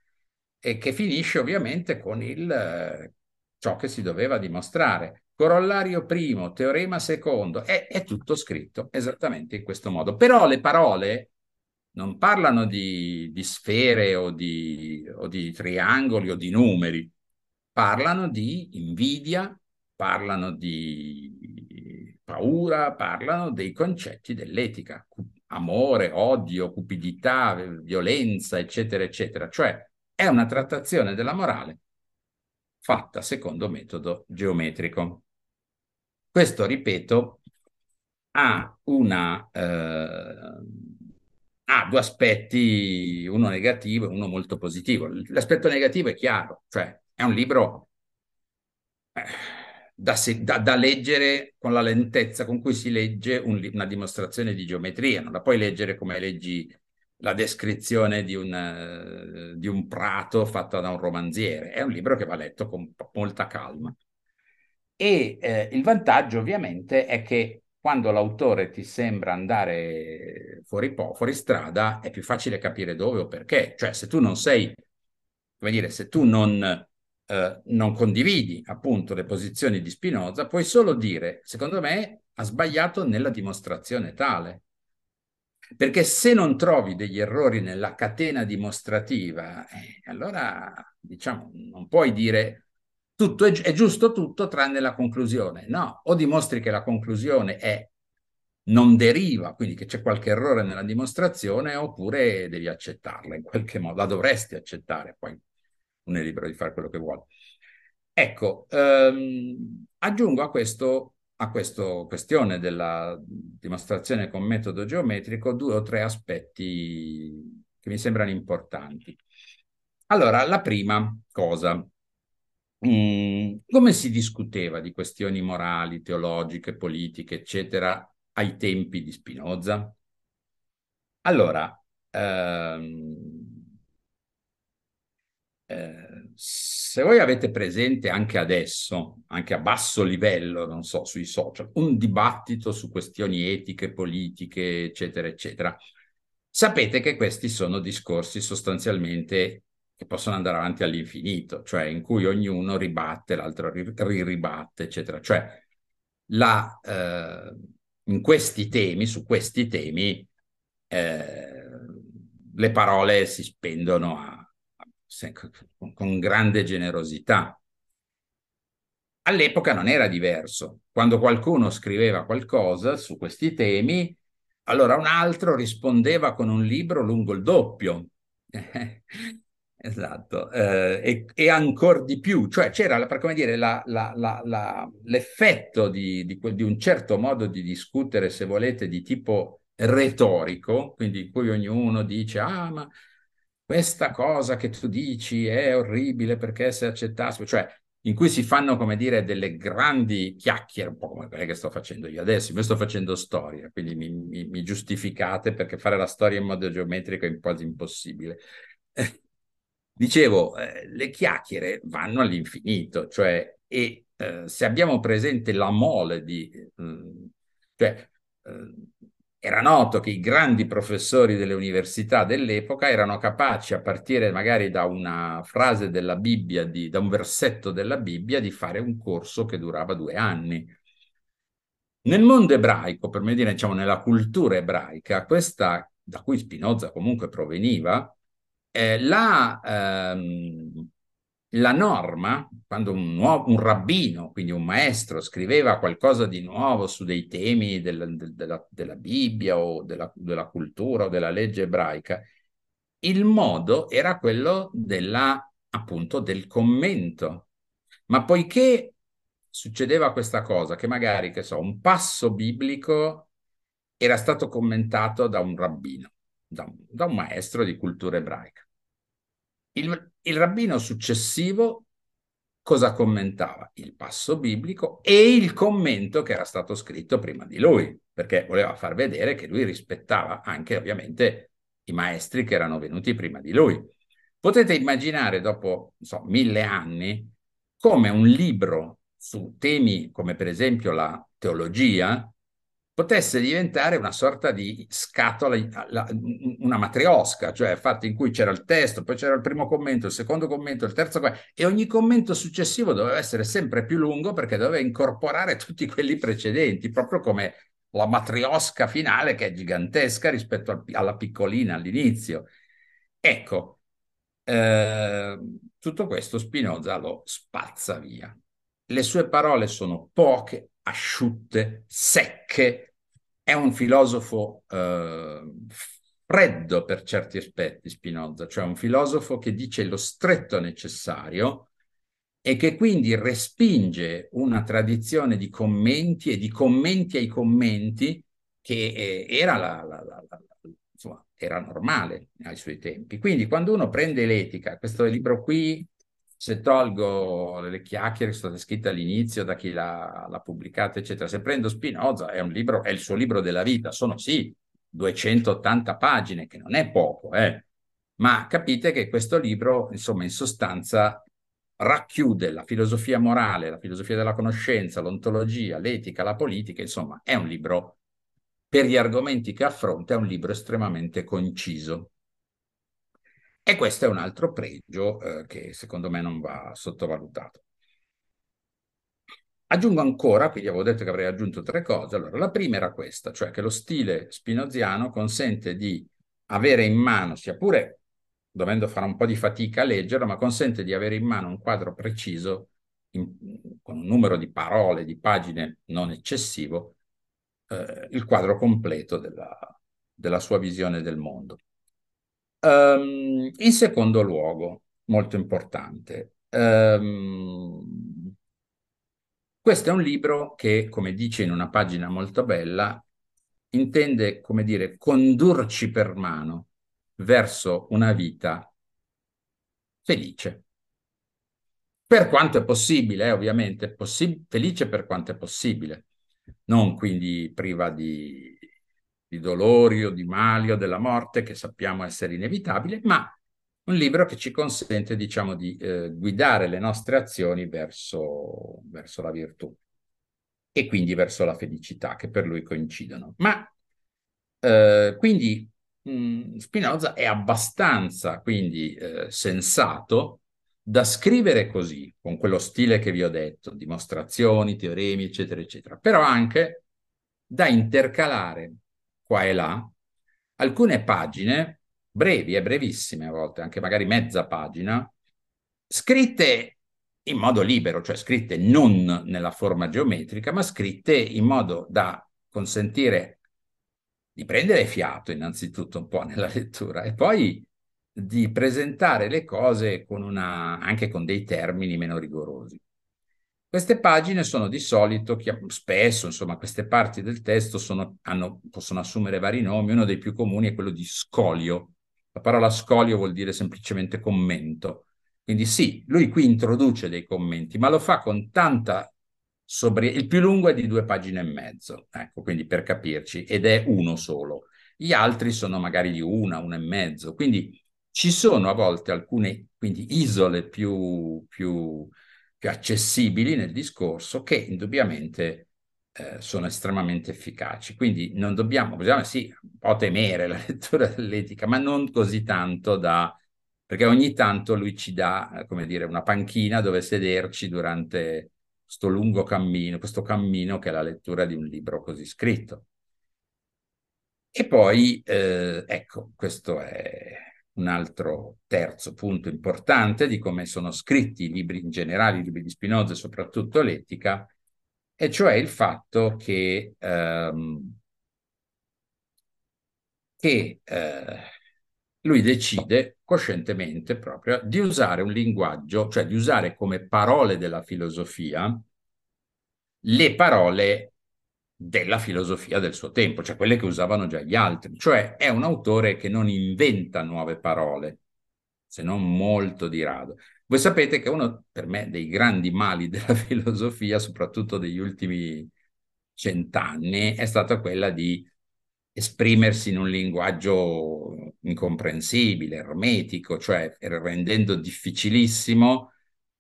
A: e che finisce ovviamente con il, eh, ciò che si doveva dimostrare corollario primo, teorema secondo, è, è, tutto scritto esattamente in questo modo. Però le parole non parlano di, di sfere o di, o di, triangoli o di numeri, parlano di invidia, parlano di paura, parlano dei concetti dell'etica, amore, odio, cupidità, violenza, eccetera, eccetera. Cioè è una trattazione della morale fatta secondo metodo geometrico. Questo, ripeto, ha, una, eh, ha due aspetti, uno negativo e uno molto positivo. L'aspetto negativo è chiaro, cioè è un libro eh, da, da, da, leggere con la lentezza con cui si legge un, una dimostrazione di geometria, non la puoi leggere come leggi la descrizione di un, uh, di un prato fatta da un romanziere, è un libro che va letto con molta calma. E eh, il vantaggio ovviamente è che quando l'autore ti sembra andare fuori, po- fuori strada è più facile capire dove o perché. Cioè se tu non sei, come dire, se tu non, eh, non condividi appunto le posizioni di Spinoza, puoi solo dire, secondo me, ha sbagliato nella dimostrazione tale. Perché se non trovi degli errori nella catena dimostrativa, eh, allora diciamo non puoi dire tutto è, è, giusto tutto tranne la conclusione. No, o dimostri che la conclusione è non deriva, quindi che c'è qualche errore nella dimostrazione, oppure devi accettarla in qualche modo, la dovresti accettare, poi uno è libero di fare quello che vuole. Ecco, ehm, aggiungo a questo a questa questione della dimostrazione con metodo geometrico due o tre aspetti che mi sembrano importanti. Allora, la prima cosa, Mm, come si discuteva di questioni morali, teologiche, politiche, eccetera, ai tempi di Spinoza? Allora, ehm, eh, se voi avete presente anche adesso, anche a basso livello, non so, sui social, un dibattito su questioni etiche, politiche, eccetera, eccetera, sapete che questi sono discorsi sostanzialmente che possono andare avanti all'infinito, cioè in cui ognuno ribatte, l'altro ri- ribatte, eccetera. Cioè la, eh, in questi temi, su questi temi, eh, le parole si spendono a, a, con, con grande generosità. All'epoca non era diverso. Quando qualcuno scriveva qualcosa su questi temi, allora un altro rispondeva con un libro lungo il doppio. esatto, eh, e, e ancora di più, cioè c'era, per come dire, la, la, la, l'effetto di, di, di, un certo modo di discutere, se volete, di tipo retorico, quindi in cui ognuno dice, ah, ma questa cosa che tu dici è orribile perché se accettassi, cioè in cui si fanno, come dire, delle grandi chiacchiere, un po' come quelle che sto facendo io adesso. Io sto facendo storia, quindi mi, mi, mi giustificate perché fare la storia in modo geometrico è quasi impossibile. Dicevo, eh, le chiacchiere vanno all'infinito, cioè, e eh, se abbiamo presente la mole di... Eh, cioè, eh, era noto che i grandi professori delle università dell'epoca erano capaci, a partire magari da una frase della Bibbia, di, da un versetto della Bibbia, di fare un corso che durava due anni. Nel mondo ebraico, per me dire, diciamo, nella cultura ebraica, questa, da cui Spinoza comunque proveniva, eh, la, ehm, la norma, quando un, nuovo, un, rabbino, quindi un maestro, scriveva qualcosa di nuovo su dei temi del, del, della, della, Bibbia o della, della, cultura o della legge ebraica, il modo era quello della, appunto del commento. Ma poiché succedeva questa cosa, che magari, che so, un passo biblico era stato commentato da un rabbino, da un, da un maestro di cultura ebraica. Il, il rabbino successivo cosa commentava? Il passo biblico e il commento che era stato scritto prima di lui, perché voleva far vedere che lui rispettava anche ovviamente i maestri che erano venuti prima di lui. Potete immaginare dopo so, mille anni come un libro su temi come per esempio la teologia potesse diventare una sorta di scatola, una matriosca, cioè fatta in cui c'era il testo, poi c'era il primo commento, il secondo commento, il terzo e ogni commento successivo doveva essere sempre più lungo perché doveva incorporare tutti quelli precedenti, proprio come la matriosca finale che è gigantesca rispetto alla piccolina all'inizio. Ecco, eh, tutto questo Spinoza lo spazza via. Le sue parole sono poche, asciutte, secche. È un filosofo eh, freddo per certi aspetti, Spinoza, cioè un filosofo che dice lo stretto necessario e che quindi respinge una tradizione di commenti e di commenti ai commenti che eh, era, la, la, la, insomma, era normale ai suoi tempi. Quindi quando uno prende l'etica, questo libro qui se tolgo le chiacchiere che sono state scritte all'inizio da chi l'ha, l'ha pubblicata, eccetera, se prendo Spinoza è libro, è il suo libro della vita, sono sì 280 pagine, che non è poco, eh, ma capite che questo libro, insomma, in sostanza racchiude la filosofia morale, la filosofia della conoscenza, l'ontologia, l'etica, la politica, insomma, è un libro, per gli argomenti che affronta, è un libro estremamente conciso. E questo è un altro pregio eh, che secondo me non va sottovalutato. Aggiungo ancora, quindi avevo detto che avrei aggiunto tre cose. Allora, la prima era questa, cioè che lo stile spinoziano consente di avere in mano, sia pure dovendo fare un po' di fatica a leggerlo, ma consente di avere in mano un quadro preciso, in, con un numero di parole, di pagine non eccessivo, eh, il quadro completo della, della sua visione del mondo. Um, in secondo luogo, molto importante, um, questo è un libro che, come dice in una pagina molto bella, intende, come dire, condurci per mano verso una vita felice. Per quanto è possibile, eh, ovviamente, possi felice per quanto è possibile, non quindi priva di di dolori o di mali o della morte che sappiamo essere inevitabile, ma un libro che ci consente, diciamo, di eh, guidare le nostre azioni verso, verso la virtù e quindi verso la felicità, che per lui coincidono. Ma eh, quindi mh, Spinoza è abbastanza quindi eh, sensato da scrivere così, con quello stile che vi ho detto, dimostrazioni, teoremi, eccetera, eccetera, però anche da intercalare qua e là alcune pagine brevi e brevissime a volte, anche magari mezza pagina, scritte in modo libero, cioè scritte non nella forma geometrica, ma scritte in modo da consentire di prendere fiato innanzitutto un po' nella lettura e poi di presentare le cose con una, anche con dei termini meno rigorosi. Queste pagine sono di solito, spesso, insomma, queste parti del testo sono, hanno, possono assumere vari nomi, uno dei più comuni è quello di scolio. La parola scolio vuol dire semplicemente commento. Quindi sì, lui qui introduce dei commenti, ma lo fa con tanta sobrietà. Il più lungo è di due pagine e mezzo, ecco, quindi per capirci, ed è uno solo. Gli altri sono magari di una, una e mezzo. Quindi ci sono a volte alcune quindi isole più, più più accessibili nel discorso che indubbiamente eh, sono estremamente efficaci. Quindi non dobbiamo, possiamo sì, un po' temere la lettura dell'etica, ma non così tanto da... perché ogni tanto lui ci dà, come dire, una panchina dove sederci durante questo lungo cammino, questo cammino che è la lettura di un libro così scritto. E poi, eh, ecco, questo è un altro terzo punto importante di come sono scritti i libri in generale, i libri di Spinoza e soprattutto l'etica, e cioè il fatto che, ehm, che eh, lui decide coscientemente proprio di usare un linguaggio, cioè di usare come parole della filosofia le parole della filosofia del suo tempo, cioè quelle che usavano già gli altri. Cioè è un autore che non inventa nuove parole, se non molto di rado. Voi sapete che uno, per me, dei grandi mali della filosofia, soprattutto degli ultimi cent'anni, è stata quella di esprimersi in un linguaggio incomprensibile, ermetico, cioè rendendo difficilissimo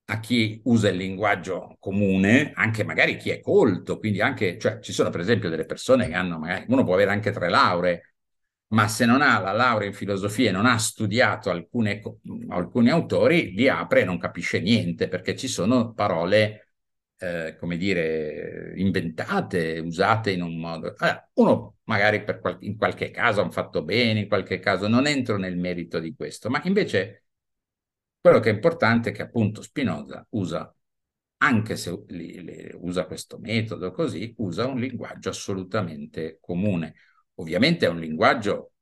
A: a chi usa il linguaggio comune, anche magari chi è colto, quindi anche, cioè ci sono per esempio delle persone che hanno, magari uno può avere anche tre lauree, ma se non ha la laurea in filosofia e non ha studiato alcune, alcuni autori, li apre e non capisce niente, perché ci sono parole, eh, come dire, inventate, usate in un modo... Allora, uno magari qual- in qualche caso ha fatto bene, in qualche caso non entro nel merito di questo, ma invece quello che è importante è che appunto Spinoza usa, anche se li, li, usa questo metodo così, usa un linguaggio assolutamente comune. Ovviamente è un linguaggio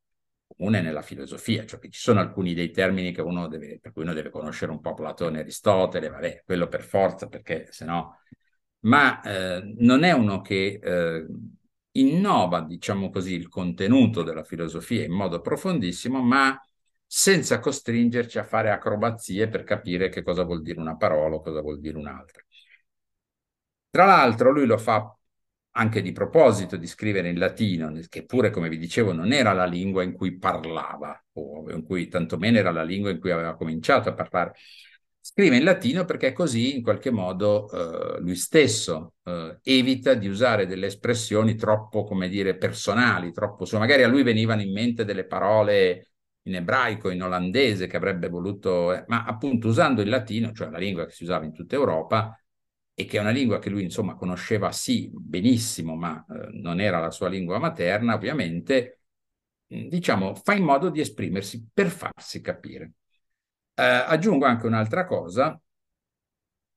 A: comune nella filosofia, cioè che ci sono alcuni dei termini deve, per cui uno deve conoscere un po' Platone Aristotele, vabbè, quello per forza, perché se no... Ma eh, non è uno che eh, innova, diciamo così, il contenuto della filosofia in modo profondissimo, ma senza costringerci a fare acrobazie per capire che cosa vuol dire una parola o cosa vuol dire un'altra. Tra l'altro lui lo fa anche di proposito di scrivere in latino, che pure, come vi dicevo, non era la lingua in cui parlava, o in cui tantomeno era la lingua in cui aveva cominciato a parlare. Scrive in latino perché così in qualche modo eh, lui stesso eh, evita di usare delle espressioni troppo, come dire, personali, troppo, so, magari a lui venivano in mente delle parole in ebraico, in olandese, che avrebbe voluto, eh, ma appunto usando il latino, cioè la lingua che si usava in tutta Europa, e che è una lingua che lui insomma conosceva sì benissimo, ma eh, non era la sua lingua materna, ovviamente, diciamo, fa in modo di esprimersi per farsi capire. Eh, aggiungo anche un'altra cosa,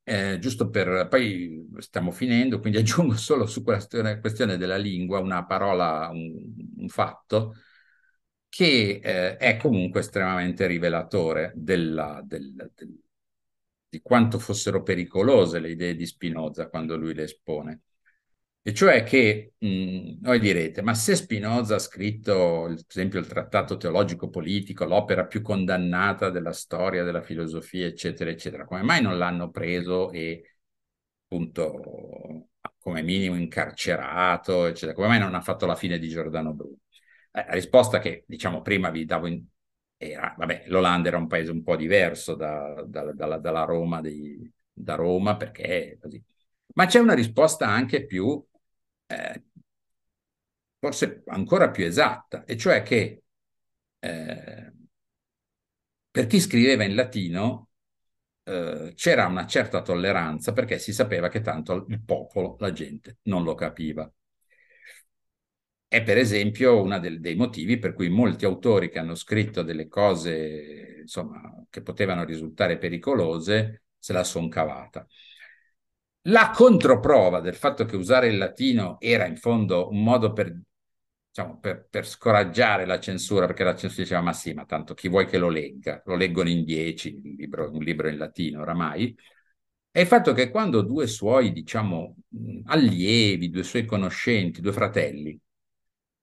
A: eh, giusto per, poi stiamo finendo, quindi aggiungo solo su questa questione della lingua una parola, un, un fatto, che eh, è comunque estremamente rivelatore della, del, del, di quanto fossero pericolose le idee di Spinoza quando lui le espone. E cioè che, mh, voi direte, ma se Spinoza ha scritto, per esempio, il trattato teologico politico, l'opera più condannata della storia, della filosofia, eccetera, eccetera, come mai non l'hanno preso e appunto come minimo incarcerato, eccetera? Come mai non ha fatto la fine di Giordano Bruno? Eh, la risposta che, diciamo, prima vi davo in, era, vabbè, l'Olanda era un paese un po' diverso da, da, da, dalla Roma, di, da Roma, perché così. Ma c'è una risposta anche più, eh, forse ancora più esatta, e cioè che eh, per chi scriveva in latino eh, c'era una certa tolleranza perché si sapeva che tanto il popolo, la gente, non lo capiva. È per esempio uno dei motivi per cui molti autori che hanno scritto delle cose insomma, che potevano risultare pericolose se la sono cavata. La controprova del fatto che usare il latino era in fondo un modo per, diciamo, per, per scoraggiare la censura, perché la censura diceva ma sì, ma tanto chi vuoi che lo legga? Lo leggono in dieci, un libro, un libro in latino oramai, è il fatto che quando due suoi, diciamo, allievi, due suoi conoscenti, due fratelli,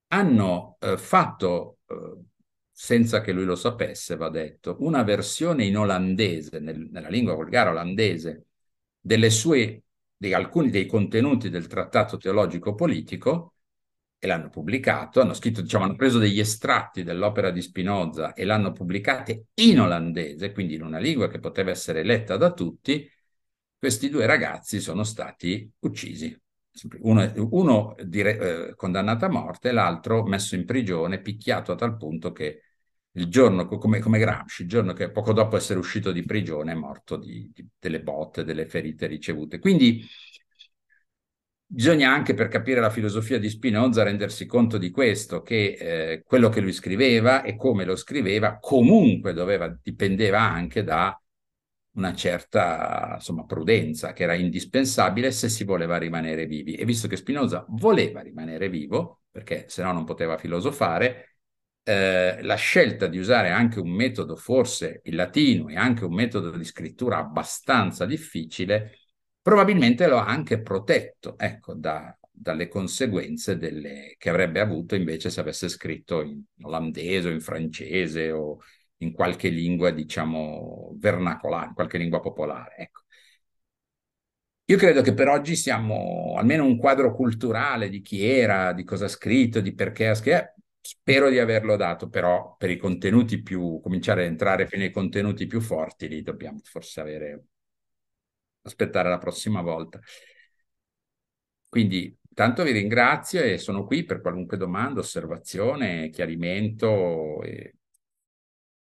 A: hanno eh, fatto, eh, senza che lui lo sapesse, va detto, una versione in olandese, nel, nella lingua volgare olandese, sue, di alcuni dei contenuti del trattato teologico politico, e l'hanno pubblicato, hanno scritto, diciamo, hanno preso degli estratti dell'opera di Spinoza e l'hanno pubblicate in olandese, quindi in una lingua che poteva essere letta da tutti, questi due ragazzi sono stati uccisi uno, uno dire, eh, condannato a morte, l'altro messo in prigione, picchiato a tal punto che il giorno, come, come Gramsci, il giorno che poco dopo essere uscito di prigione è morto di, di, delle botte, delle ferite ricevute. Quindi bisogna anche per capire la filosofia di Spinoza rendersi conto di questo, che eh, quello che lui scriveva e come lo scriveva comunque doveva, dipendeva anche da una certa insomma, prudenza che era indispensabile se si voleva rimanere vivi. E visto che Spinoza voleva rimanere vivo, perché se no non poteva filosofare, eh, la scelta di usare anche un metodo, forse il latino, e anche un metodo di scrittura abbastanza difficile, probabilmente lo ha anche protetto ecco, da, dalle conseguenze delle, che avrebbe avuto invece se avesse scritto in olandese o in francese o in qualche lingua, diciamo, vernacolare, in qualche lingua popolare. Ecco. Io credo che per oggi siamo almeno un quadro culturale di chi era, di cosa ha scritto, di perché ha scritto. Spero di averlo dato, però per i contenuti più, cominciare a entrare fino ai contenuti più forti, lì dobbiamo forse avere, aspettare la prossima volta. Quindi tanto vi ringrazio e sono qui per qualunque domanda, osservazione, chiarimento e